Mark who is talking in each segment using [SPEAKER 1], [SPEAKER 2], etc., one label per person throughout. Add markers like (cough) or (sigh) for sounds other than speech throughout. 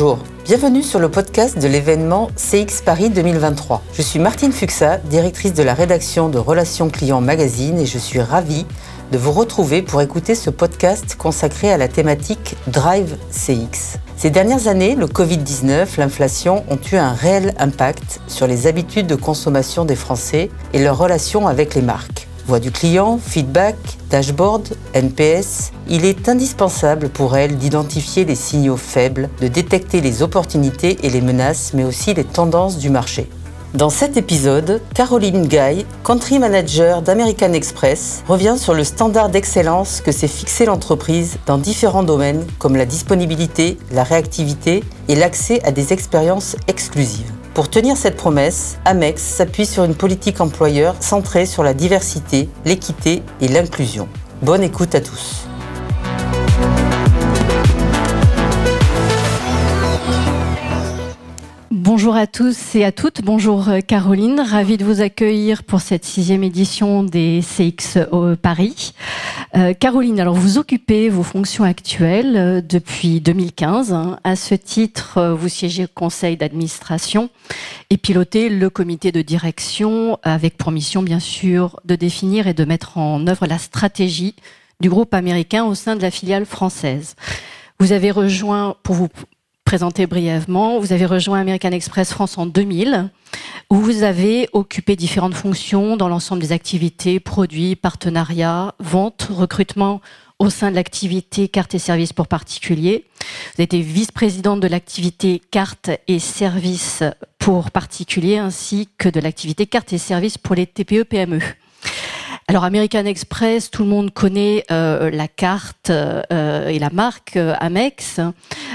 [SPEAKER 1] Bonjour, bienvenue sur le podcast de l'événement CX Paris 2023. Je suis Martine Fuxa, directrice de la rédaction de Relations Clients Magazine et je suis ravie de vous retrouver pour écouter ce podcast consacré à la thématique Drive CX. Ces dernières années, le Covid-19, l'inflation ont eu un réel impact sur les habitudes de consommation des Français et leurs relations avec les marques. Voix du client, feedback, dashboard, NPS, il est indispensable pour elles d'identifier les signaux faibles, de détecter les opportunités et les menaces, mais aussi les tendances du marché. Dans cet épisode, Caroline Guy, country manager d'American Express, revient sur le standard d'excellence que s'est fixé l'entreprise dans différents domaines comme la disponibilité, la réactivité et l'accès à des expériences exclusives. Pour tenir cette promesse, Amex s'appuie sur une politique employeur centrée sur la diversité, l'équité et l'inclusion. Bonne écoute à tous.
[SPEAKER 2] Bonjour à tous et à toutes. Bonjour euh, Caroline. Ravie de vous accueillir pour cette sixième édition des CX Paris. Euh, Caroline, alors vous occupez vos fonctions actuelles euh, depuis 2015. Hein. À ce titre, vous siégez au conseil d'administration et pilotez le comité de direction avec pour mission, bien sûr, de définir et de mettre en œuvre la stratégie du groupe américain au sein de la filiale française. Vous avez rejoint, pour vous présenter brièvement, vous avez rejoint American Express France en 2000, où vous avez occupé différentes fonctions dans l'ensemble des activités, produits, partenariats, vente, recrutement au sein de l'activité cartes et services pour particuliers. Vous avez été vice-présidente de l'activité cartes et services pour particuliers ainsi que de l'activité cartes et services pour les TPE-PME. Alors American Express, tout le monde connaît euh, la carte euh, et la marque euh, Amex.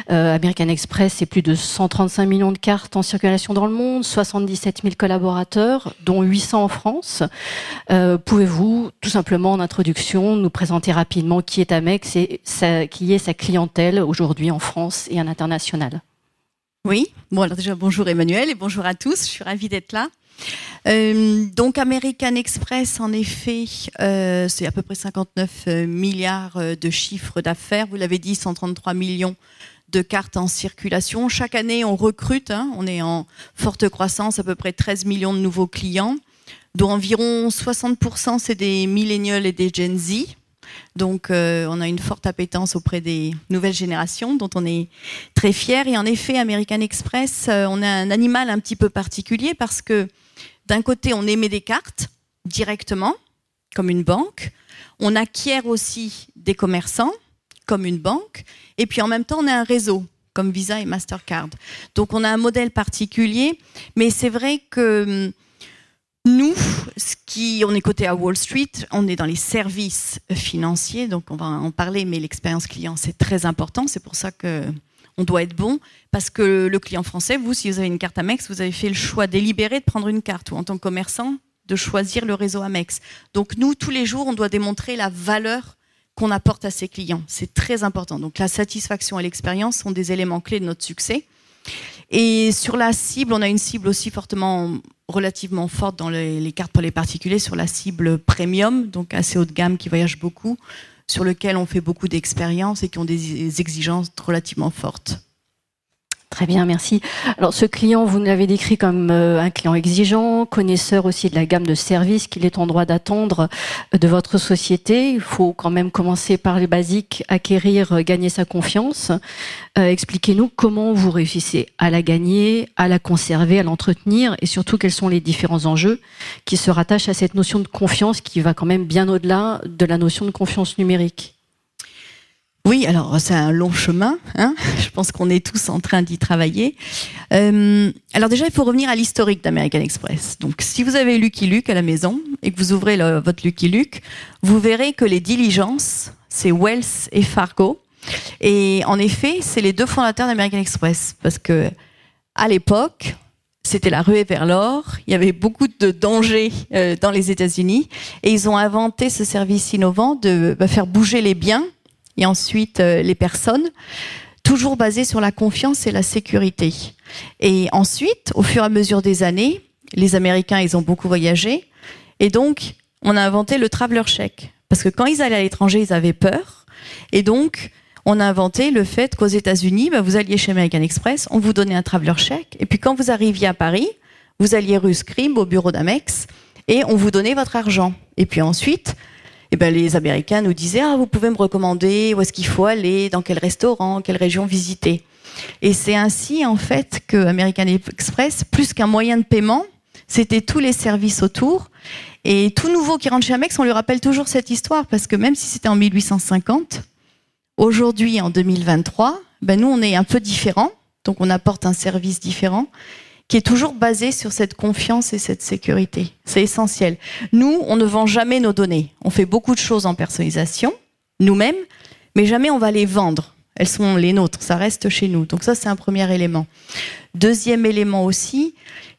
[SPEAKER 2] American Express, c'est plus de 135 millions de cartes en circulation dans le monde, 77 000 collaborateurs, dont 800 en France. Pouvez-vous, tout simplement en introduction, nous présenter rapidement qui est Amex et qui est sa clientèle aujourd'hui en France et en international?
[SPEAKER 3] Oui, bon alors déjà bonjour Emmanuel et bonjour à tous, je suis ravie d'être là. Euh, donc American Express, en effet, euh, c'est à peu près 59 euh, milliards de chiffres d'affaires. Vous l'avez dit, 133 millions de cartes en circulation. Chaque année, on recrute. Hein. on est en forte croissance, à peu près 13 millions de nouveaux clients, dont environ 60% c'est des millennials et des Gen Z. Donc, on a une forte appétence auprès des nouvelles générations, dont on est très fier. Et en effet, American Express, on a un animal un petit peu particulier parce que d'un côté, on émet des cartes directement, comme une banque. On acquiert aussi des commerçants, comme une banque. Et puis en même temps, on a un réseau, comme Visa et Mastercard. Donc on a un modèle particulier. Mais c'est vrai que hum, nous, on est coté à Wall Street, on est dans les services financiers, donc on va en parler, mais l'expérience client, c'est très important. C'est pour ça que on doit être bon parce que le client français, vous, si vous avez une carte Amex, vous avez fait le choix délibéré de prendre une carte ou en tant que commerçant de choisir le réseau Amex. Donc nous, tous les jours, on doit démontrer la valeur qu'on apporte à ses clients. C'est très important. Donc la satisfaction et l'expérience sont des éléments clés de notre succès. Et sur la cible, on a une cible aussi fortement, relativement forte dans les, les cartes pour les particuliers, sur la cible premium, donc assez haut de gamme qui voyage beaucoup sur lequel on fait beaucoup d'expériences et qui ont des exigences relativement fortes.
[SPEAKER 2] Très bien, merci. Alors ce client, vous l'avez décrit comme euh, un client exigeant, connaisseur aussi de la gamme de services qu'il est en droit d'attendre euh, de votre société. Il faut quand même commencer par les basiques, acquérir, euh, gagner sa confiance. Expliquez-nous comment vous réussissez à la gagner, à la conserver, à l'entretenir et surtout quels sont les différents enjeux qui se rattachent à cette notion de confiance qui va quand même bien au-delà de la notion de confiance numérique.
[SPEAKER 3] Oui, alors c'est un long chemin. Hein (laughs) Je pense qu'on est tous en train d'y travailler. Euh, alors déjà, il faut revenir à l'historique d'American Express. Donc, si vous avez Lucky Luke à la maison et que vous ouvrez votre Lucky Luke, vous verrez que les diligences, c'est Wells et Fargo. Et en effet, c'est les deux fondateurs d'American Express parce que à l'époque, c'était la ruée vers l'or. Il y avait beaucoup de dangers euh, dans les États-Unis et ils ont inventé ce service innovant de bah, faire bouger les biens et ensuite euh, les personnes, toujours basées sur la confiance et la sécurité. Et ensuite, au fur et à mesure des années, les Américains, ils ont beaucoup voyagé, et donc on a inventé le traveler check, parce que quand ils allaient à l'étranger, ils avaient peur, et donc on a inventé le fait qu'aux États-Unis, bah, vous alliez chez American Express, on vous donnait un traveler chèque, et puis quand vous arriviez à Paris, vous alliez rue Scribe au bureau d'Amex, et on vous donnait votre argent. Et puis ensuite, eh ben, les Américains nous disaient ah vous pouvez me recommander où est-ce qu'il faut aller, dans quel restaurant, quelle région visiter. Et c'est ainsi en fait que American Express, plus qu'un moyen de paiement, c'était tous les services autour. Et tout nouveau qui rentre chez Amex, on lui rappelle toujours cette histoire parce que même si c'était en 1850, aujourd'hui en 2023, ben nous on est un peu différent, donc on apporte un service différent qui est toujours basé sur cette confiance et cette sécurité. C'est essentiel. Nous, on ne vend jamais nos données. On fait beaucoup de choses en personnalisation, nous-mêmes, mais jamais on va les vendre. Elles sont les nôtres, ça reste chez nous. Donc ça, c'est un premier élément. Deuxième élément aussi,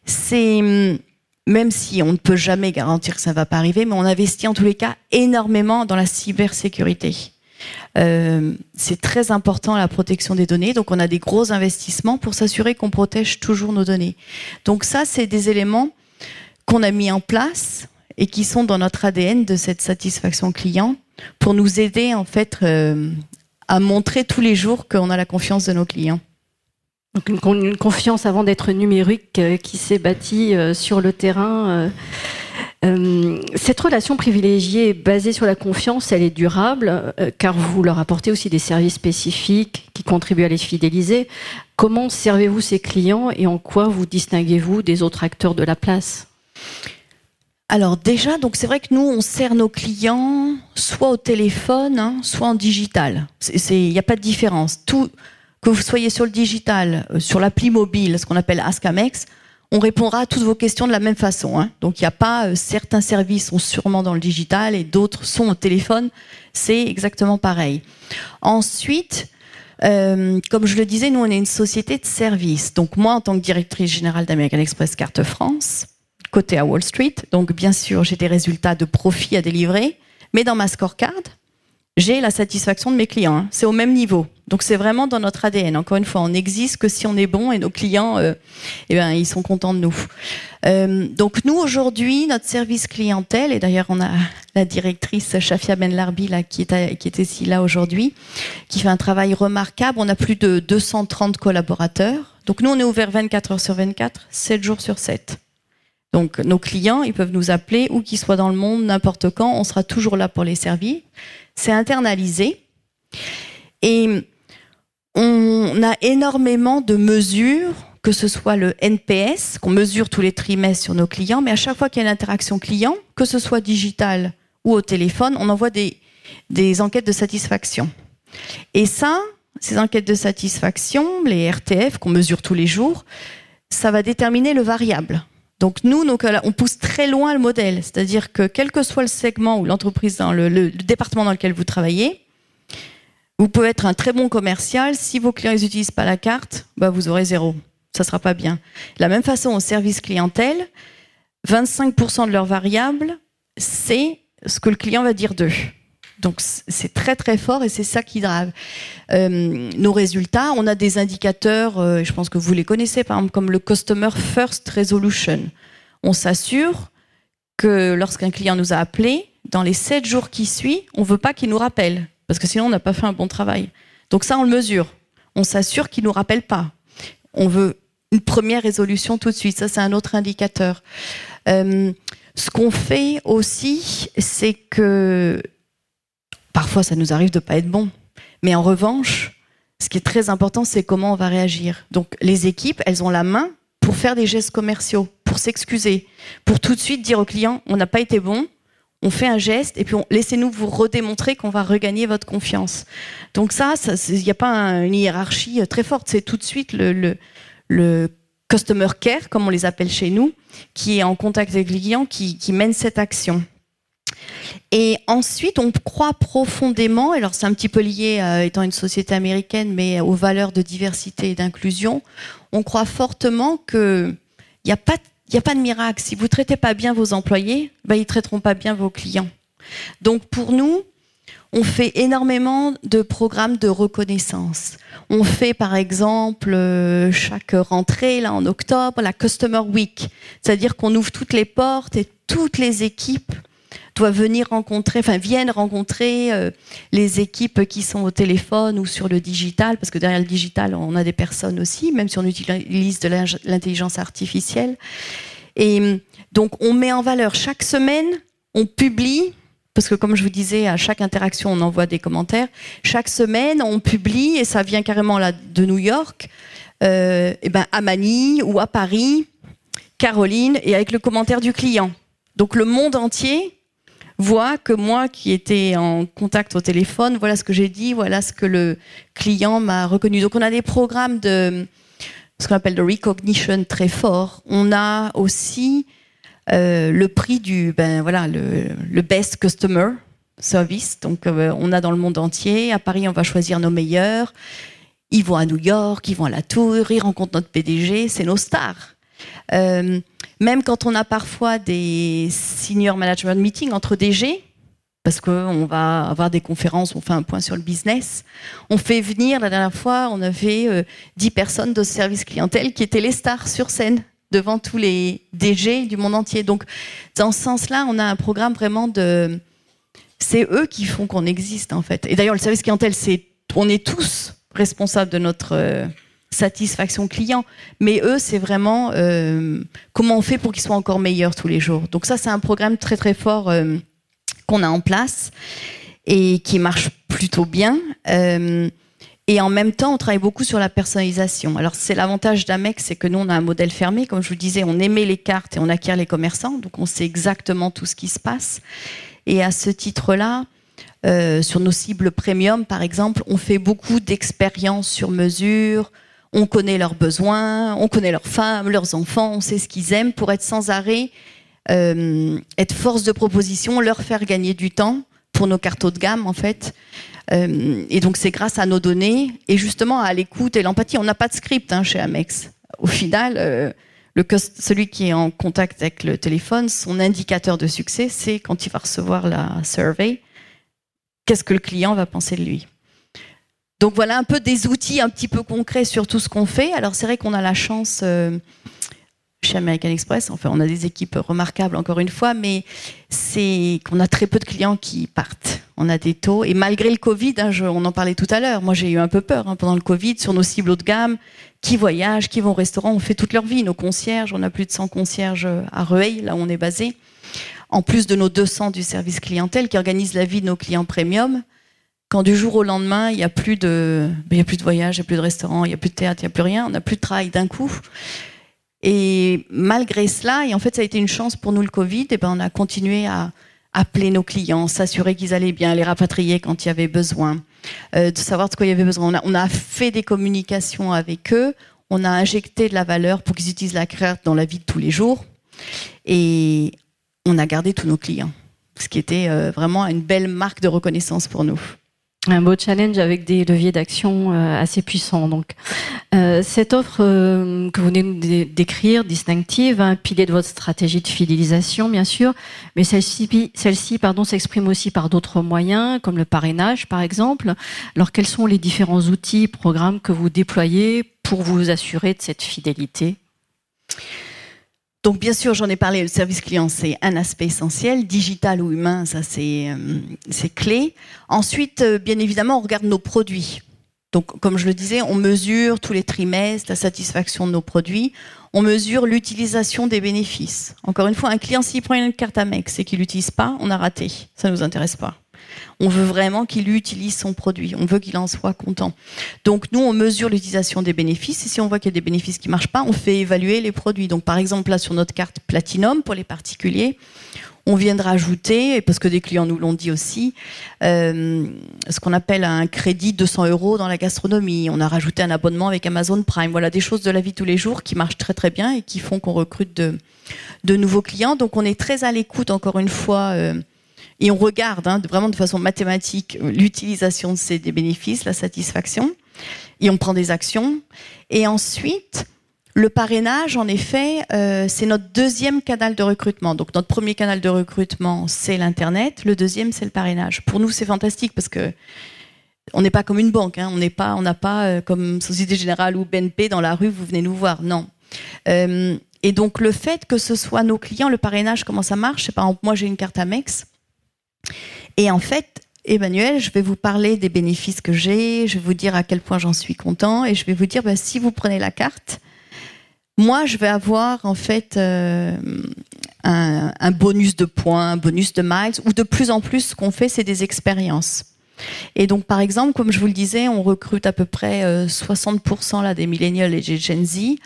[SPEAKER 3] c'est hum, même si on ne peut jamais garantir que ça ne va pas arriver, mais on investit en tous les cas énormément dans la cybersécurité. Euh, c'est très important la protection des données. Donc on a des gros investissements pour s'assurer qu'on protège toujours nos données. Donc ça, c'est des éléments qu'on a mis en place et qui sont dans notre ADN de cette satisfaction client pour nous aider en fait euh, à montrer tous les jours qu'on a la confiance de nos clients.
[SPEAKER 2] Donc une, confiance avant d'être numérique euh, qui s'est bâtie sur le terrain euh, cette relation privilégiée basée sur la confiance, elle est durable, euh, car vous leur apportez aussi des services spécifiques qui contribuent à les fidéliser. Comment servez-vous ces clients et en quoi vous distinguez-vous des autres acteurs de la place?
[SPEAKER 3] Alors déjà, donc c'est vrai que nous on sert nos clients soit au téléphone, hein, soit en digital. Il n'y a pas de différence. Que vous soyez sur le digital, euh, sur l'appli mobile, ce qu'on appelle Askamex, on répondra à toutes vos questions de la même façon. Hein. Donc il n'y a pas euh, certains services sont sûrement dans le digital et d'autres sont au téléphone. C'est exactement pareil. Ensuite, euh, comme je le disais, nous on est une société de services. Donc moi, en tant que directrice générale d'American Express Carte France, côté à Wall Street, donc bien sûr j'ai des résultats de profit à délivrer, mais dans ma scorecard, j'ai la satisfaction de mes clients. Hein. C'est au même niveau. Donc c'est vraiment dans notre ADN. Encore une fois, on n'existe que si on est bon et nos clients, euh, eh ben, ils sont contents de nous. Euh, donc nous aujourd'hui, notre service clientèle, et d'ailleurs on a la directrice Shafia Benlarbi là, qui, est qui est ici là aujourd'hui, qui fait un travail remarquable. On a plus de 230 collaborateurs. Donc nous on est ouvert 24 heures sur 24, 7 jours sur 7. Donc nos clients, ils peuvent nous appeler où qu'ils soient dans le monde, n'importe quand, on sera toujours là pour les servir. C'est internalisé. Et on a énormément de mesures, que ce soit le NPS, qu'on mesure tous les trimestres sur nos clients, mais à chaque fois qu'il y a une interaction client, que ce soit digital ou au téléphone, on envoie des, des enquêtes de satisfaction. Et ça, ces enquêtes de satisfaction, les RTF qu'on mesure tous les jours, ça va déterminer le variable. Donc nous, on pousse très loin le modèle, c'est-à-dire que quel que soit le segment ou l'entreprise dans le département dans lequel vous travaillez, vous pouvez être un très bon commercial. Si vos clients n'utilisent pas la carte, bah, vous aurez zéro. Ça sera pas bien. La même façon, au service clientèle, 25% de leurs variables, c'est ce que le client va dire d'eux. Donc c'est très très fort et c'est ça qui drive euh, nos résultats. On a des indicateurs, euh, je pense que vous les connaissez, par exemple comme le Customer First Resolution. On s'assure que lorsqu'un client nous a appelé, dans les 7 jours qui suivent, on ne veut pas qu'il nous rappelle parce que sinon on n'a pas fait un bon travail. Donc ça, on le mesure. On s'assure qu'il ne nous rappelle pas. On veut une première résolution tout de suite. Ça, c'est un autre indicateur. Euh, ce qu'on fait aussi, c'est que parfois, ça nous arrive de pas être bon. Mais en revanche, ce qui est très important, c'est comment on va réagir. Donc, les équipes, elles ont la main pour faire des gestes commerciaux, pour s'excuser, pour tout de suite dire au client, on n'a pas été bon, on fait un geste et puis laissez-nous vous redémontrer qu'on va regagner votre confiance. Donc ça, il n'y a pas une hiérarchie euh, très forte, c'est tout de suite le, le, customer care, comme on les appelle chez nous, qui est en contact avec les clients, qui, mène cette action. Et ensuite, on croit profondément, alors c'est un petit peu lié, euh, étant une société américaine, mais aux valeurs de diversité et d'inclusion, on croit fortement qu'il n'y a pas de miracle. Si vous ne traitez pas bien vos employés, ben, ils ne traiteront pas bien vos clients. Donc pour nous, on fait énormément de programmes de reconnaissance. On fait par exemple euh, chaque rentrée, là en octobre, la Customer Week. C'est-à-dire qu'on ouvre toutes les portes et toutes les équipes doivent venir rencontrer, enfin viennent rencontrer euh, les équipes qui sont au téléphone ou sur le digital, parce que derrière le digital, on a des personnes aussi, même si on utilise de l'intelligence artificielle. Et donc, on met en valeur chaque semaine, on publie parce que comme je vous disais, à chaque interaction, on envoie des commentaires. Chaque semaine, on publie, et ça vient carrément là de New York, euh, et ben à Manille ou à Paris, Caroline, et avec le commentaire du client. Donc le monde entier voit que moi, qui étais en contact au téléphone, voilà ce que j'ai dit, voilà ce que le client m'a reconnu. Donc on a des programmes de ce qu'on appelle de recognition très fort. On a aussi euh, le prix du ben voilà le, best customer service. Donc euh, on a dans le monde entier. À Paris, on va choisir nos meilleurs. Ils vont à New York, ils vont à la Tour, ils rencontrent notre PDG, c'est nos stars. Euh, même quand on a parfois des senior management meetings entre DG, parce qu'on va avoir des conférences, on fait un point sur le business. On fait venir, la dernière fois, on avait 10 personnes de service clientèle qui étaient les stars sur scène devant tous les DG du monde entier. Donc, dans ce sens-là, on a un programme vraiment de. C'est eux qui font qu'on existe, en fait. Et d'ailleurs, le service clientèle, c'est. On est tous responsables de notre euh, satisfaction client. Mais eux, c'est vraiment euh, comment on fait pour qu'ils soient encore meilleurs tous les jours. Donc, ça, c'est un programme très, très fort euh, qu'on a en place et qui marche plutôt bien. Et en même temps, on travaille beaucoup sur la personnalisation. Alors, c'est l'avantage d'Amex, c'est que nous, on a un modèle fermé. Comme je vous disais, on émet les cartes et on acquiert les commerçants. Donc, on sait exactement tout ce qui se passe. Et à ce titre-là, euh, sur nos cibles premium, par exemple, on fait beaucoup d'expériences sur mesure. On connaît leurs besoins, on connaît leurs femmes, leurs enfants, on sait ce qu'ils aiment pour être sans arrêt, euh, être force de proposition, leur faire gagner du temps pour nos cartes haut de gamme, en fait. Euh, et donc c'est grâce à nos données et justement à l'écoute et l'empathie. On n'a pas de script hein, chez Amex. Au final, euh, celui qui est en contact avec le téléphone, son indicateur de succès, c'est quand il va recevoir la survey, qu'est-ce que le client va penser de lui. Donc voilà un peu des outils un petit peu concrets sur tout ce qu'on fait. Alors c'est vrai qu'on a la chance euh, chez American Express, enfin on a des équipes remarquables encore une fois, mais c'est qu'on a très peu de clients qui partent on a des taux. Et malgré le Covid, hein, on en parlait tout à l'heure, moi j'ai eu un peu peur hein, pendant le Covid sur nos cibles haut de gamme, qui voyagent, qui vont au restaurant, on fait toute leur vie. Nos concierges, on a plus de 100 concierges à Rueil, là où on est basé. En plus de nos 200 du service clientèle qui organisent la vie de nos clients premium. Quand du jour au lendemain, il n'y a plus de, il y a plus de voyage, il n'y a plus de restaurant, il n'y a plus de théâtre, il n'y a plus rien, on n'a plus de travail d'un coup. Et malgré cela, et en fait ça a été une chance pour nous le Covid, et ben on a continué à, appeler nos clients, s'assurer qu'ils allaient bien, les rapatrier quand il y avait besoin, euh, de savoir de quoi il y avait besoin. On a, on a, fait des communications avec eux, on a injecté de la valeur pour qu'ils utilisent la carte dans la vie de tous les jours, et on a gardé tous nos clients, ce qui était euh, vraiment une belle marque de reconnaissance pour nous
[SPEAKER 2] un beau challenge avec des leviers d'action euh, assez puissants. Donc, euh, cette offre euh, que vous venez décrire, distinctive, un pilier de votre stratégie de fidélisation, bien sûr, mais celle-ci, celle-ci, pardon, s'exprime aussi par d'autres moyens, comme le parrainage, par exemple. Alors, quels sont les différents outils, programmes que vous déployez pour vous assurer de cette fidélité?
[SPEAKER 3] Donc bien sûr, j'en ai parlé, le service client, c'est un aspect essentiel. Digital ou humain, ça c'est euh, clé. Ensuite, euh, bien évidemment, on regarde nos produits. Donc comme je le disais, on mesure tous les trimestres la satisfaction de nos produits. On mesure l'utilisation des bénéfices. Encore une fois, un client s'il prend une carte Amex et qu'il l'utilise pas, on a raté. Ça nous intéresse pas. On veut vraiment qu'il utilise son produit. On veut qu'il en soit content. Donc nous, on mesure l'utilisation des bénéfices. Et si on voit qu'il y a des bénéfices qui marchent pas, on fait évaluer les produits. Donc par exemple, là sur notre carte Platinum pour les particuliers, on vient de rajouter, parce que des clients nous l'ont dit aussi, euh, ce qu'on appelle un crédit 200 euros dans la gastronomie. On a rajouté un abonnement avec Amazon Prime. Voilà des choses de la vie tous les jours qui marchent très très bien et qui font qu'on recrute de, de nouveaux clients. Donc on est très à l'écoute, encore une fois. Euh, et on regarde hein, vraiment de façon mathématique l'utilisation de ces des bénéfices, la satisfaction, et on prend des actions. Et ensuite, le parrainage, en effet, euh, c'est notre deuxième canal de recrutement. Donc notre premier canal de recrutement, c'est l'internet. Le deuxième, c'est le parrainage. Pour nous, c'est fantastique parce que on n'est pas comme une banque. Hein. On n'est pas, on n'a pas euh, comme Société Générale ou BNP dans la rue. Vous venez nous voir. Non. Euh, et donc le fait que ce soit nos clients, le parrainage, comment ça marche par exemple, moi j'ai une carte Amex Et en fait, Emmanuel, je vais vous parler des bénéfices que j'ai, je vais vous dire à quel point j'en suis content, et je vais vous dire, bah, si vous prenez la carte, moi, je vais avoir en fait euh, un, bonus de points, un bonus de miles, ou de plus en plus, ce qu'on fait, c'est des expériences. Et donc, par exemple, comme je vous le disais, on recrute à peu près 60% euh, là des millennials et des Gen Z,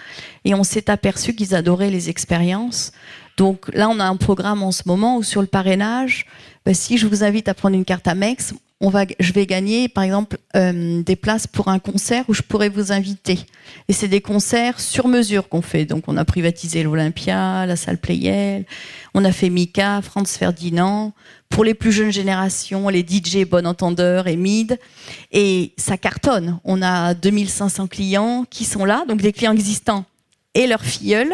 [SPEAKER 3] et on s'est aperçu qu'ils adoraient les expériences. Donc là, on a un programme en ce moment où sur le parrainage, bah, si je vous invite à prendre une carte Amex, on va, je vais gagner, par exemple, euh, des places pour un concert où je pourrais vous inviter. Et c'est des concerts sur mesure qu'on fait. Donc, on a privatisé l'Olympia, la salle Playel, on a fait Mika, Franz Ferdinand. Pour les plus jeunes générations, les DJ bon entendeurs et mid. Et ça cartonne. On a 2500 clients qui sont là, donc des clients existants et leurs filleuls.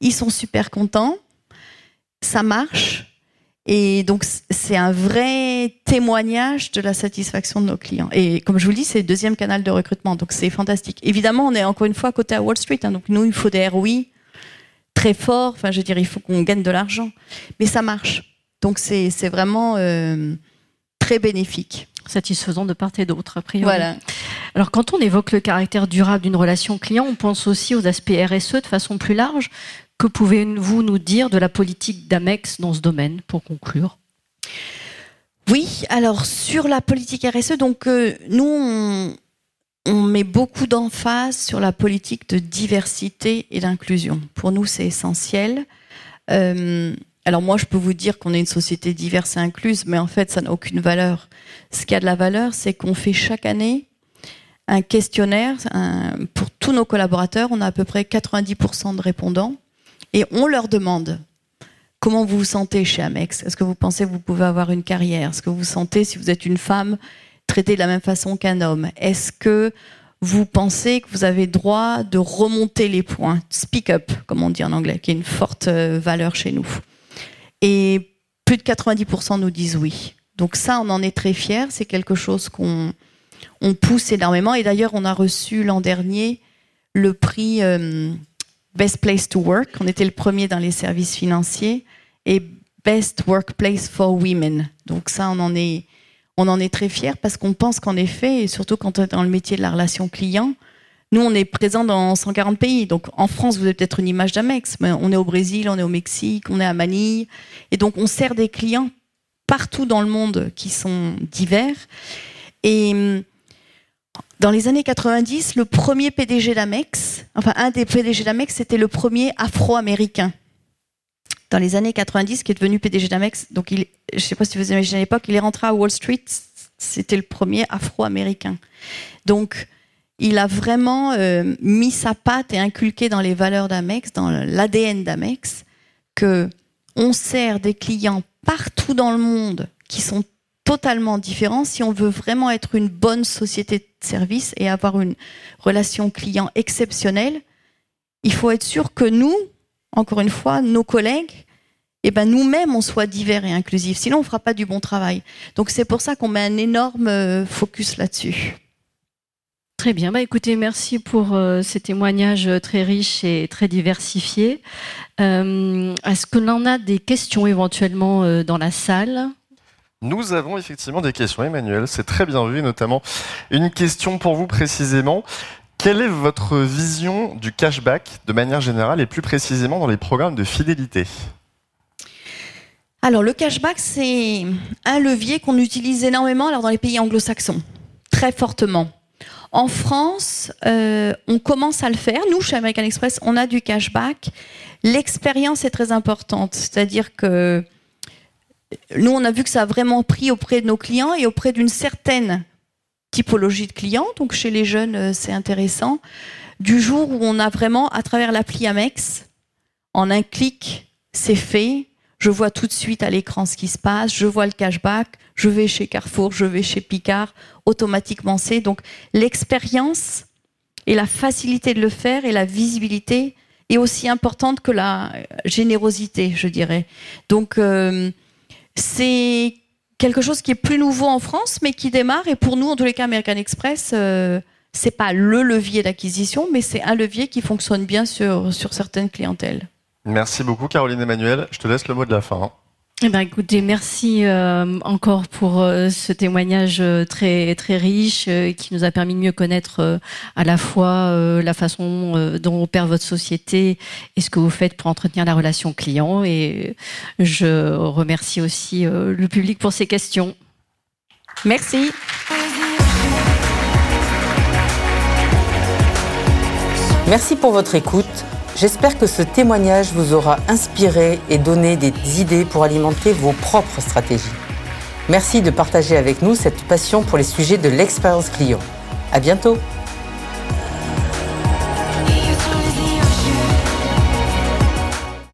[SPEAKER 3] Ils sont super contents. Ça marche. Et donc, c'est un vrai témoignage de la satisfaction de nos clients. Et comme je vous le dis, c'est le deuxième canal de recrutement. Donc, c'est fantastique. Évidemment, on est encore une fois côté à Wall Street. Hein, donc, nous, il faut des ROI très forts. Enfin, je veux dire, il faut qu'on gagne de l'argent. Mais ça marche. Donc, c'est vraiment euh, très bénéfique
[SPEAKER 2] satisfaisant de part et d'autre, a priori. Voilà. Alors, quand on évoque le caractère durable d'une relation client, on pense aussi aux aspects RSE de façon plus large. Que pouvez-vous nous dire de la politique d'Amex dans ce domaine pour conclure?
[SPEAKER 3] Oui, alors sur la politique RSE, donc euh, nous on, met beaucoup d'emphase sur la politique de diversité et d'inclusion. Pour nous, c'est essentiel. Euh, alors moi, je peux vous dire qu'on est une société diverse et incluse, mais en fait, ça n'a aucune valeur. Ce qui a de la valeur, c'est qu'on fait chaque année un questionnaire pour tous nos collaborateurs. On a à peu près 90% de répondants et on leur demande comment vous vous sentez chez Amex? Est-ce que vous pensez que vous pouvez avoir une carrière? Est-ce que vous sentez, si vous êtes une femme, traitée de la même façon qu'un homme? Est-ce que vous pensez que vous avez droit de remonter les points? Speak up, comme on dit en anglais, qui est une forte euh, valeur chez nous. Et plus de 90% nous disent oui. Donc ça, on en est très fiers. C'est quelque chose qu'on on pousse énormément. Et d'ailleurs, on a reçu l'an dernier le prix... Euh, Best Place to Work. On était le premier dans les services financiers et Best Workplace for Women. Donc ça, on en est, on en est très fiers parce qu'on pense qu'en effet, et surtout quand on est dans le métier de la relation client, nous, on est présent dans 140 pays. Donc, en France, vous avez peut-être une image d'Amex, mais on est au Brésil, on est au Mexique, on est à Manille. Et donc, on sert des clients partout dans le monde qui sont divers. Et dans les années 90, le premier PDG d'Amex, enfin un des PDG d'Amex, c'était le premier afro-américain. Dans les années 90, qui est devenu PDG d'Amex, donc je ne sais pas si vous imaginez à l'époque, il est rentré à Wall Street, c'était le premier afro-américain. Donc, il a vraiment euh, mis sa patte et inculqué dans les valeurs d'Amex, dans l'ADN d'Amex, que on sert des clients partout dans le monde qui sont totalement différent si on veut vraiment être une bonne société service et avoir une relation client exceptionnelle. Il faut être sûr que nous, encore une fois, nos collègues, eh ben nous-mêmes, on soit divers et inclusifs. Sinon, on ne fera pas du bon travail. Donc, c'est pour ça qu'on met un énorme euh, focus là-dessus.
[SPEAKER 2] Très bien. Bah, écoutez, merci pour euh, ces témoignages très riches et très diversifiés. Euh, est-ce que l'on a des questions éventuellement dans la salle?
[SPEAKER 4] Nous avons effectivement des questions, Emmanuel. C'est très bien vu, notamment une question pour vous précisément. Quelle est votre vision du cashback de manière générale et plus précisément dans les programmes de fidélité?
[SPEAKER 3] Alors le cashback, c'est un levier qu'on utilise énormément alors dans les pays anglo-saxons, très fortement. En France, euh, on commence à le faire. Nous, chez American Express, on a du cashback. L'expérience est très importante, c'est-à-dire que nous, on a vu que ça a vraiment pris auprès de nos clients et auprès d'une certaine typologie de clients. Donc, chez les jeunes, euh, c'est intéressant. Du jour où on a vraiment, à travers l'appli Amex, en un clic, c'est fait. Je vois tout de suite à l'écran ce qui se passe. Je vois le cashback. Je vais chez Carrefour, je vais chez Picard. Automatiquement, c'est. Donc, l'expérience et la facilité de le faire et la visibilité est aussi importante que la générosité, je dirais. Donc, euh, c'est quelque chose qui est plus nouveau en France, mais qui démarre. Et pour nous, en tous les cas, American Express, euh, c'est pas le levier d'acquisition, mais c'est un levier qui fonctionne bien sur, sur certaines clientèles.
[SPEAKER 4] Merci beaucoup, Caroline Emmanuel. Je te laisse le mot de la fin.
[SPEAKER 2] Eh ben, écoutez, merci euh, encore pour euh, ce témoignage euh, très très riche qui nous a permis de mieux connaître à la fois la façon dont opère votre société et ce que vous faites pour entretenir la relation client. Et je remercie aussi le public pour ses questions. Merci.
[SPEAKER 1] Merci pour votre écoute. J'espère que ce témoignage vous aura inspiré et donné des idées pour alimenter vos propres stratégies. Merci de partager avec nous cette passion pour les sujets de l'expérience client. À bientôt!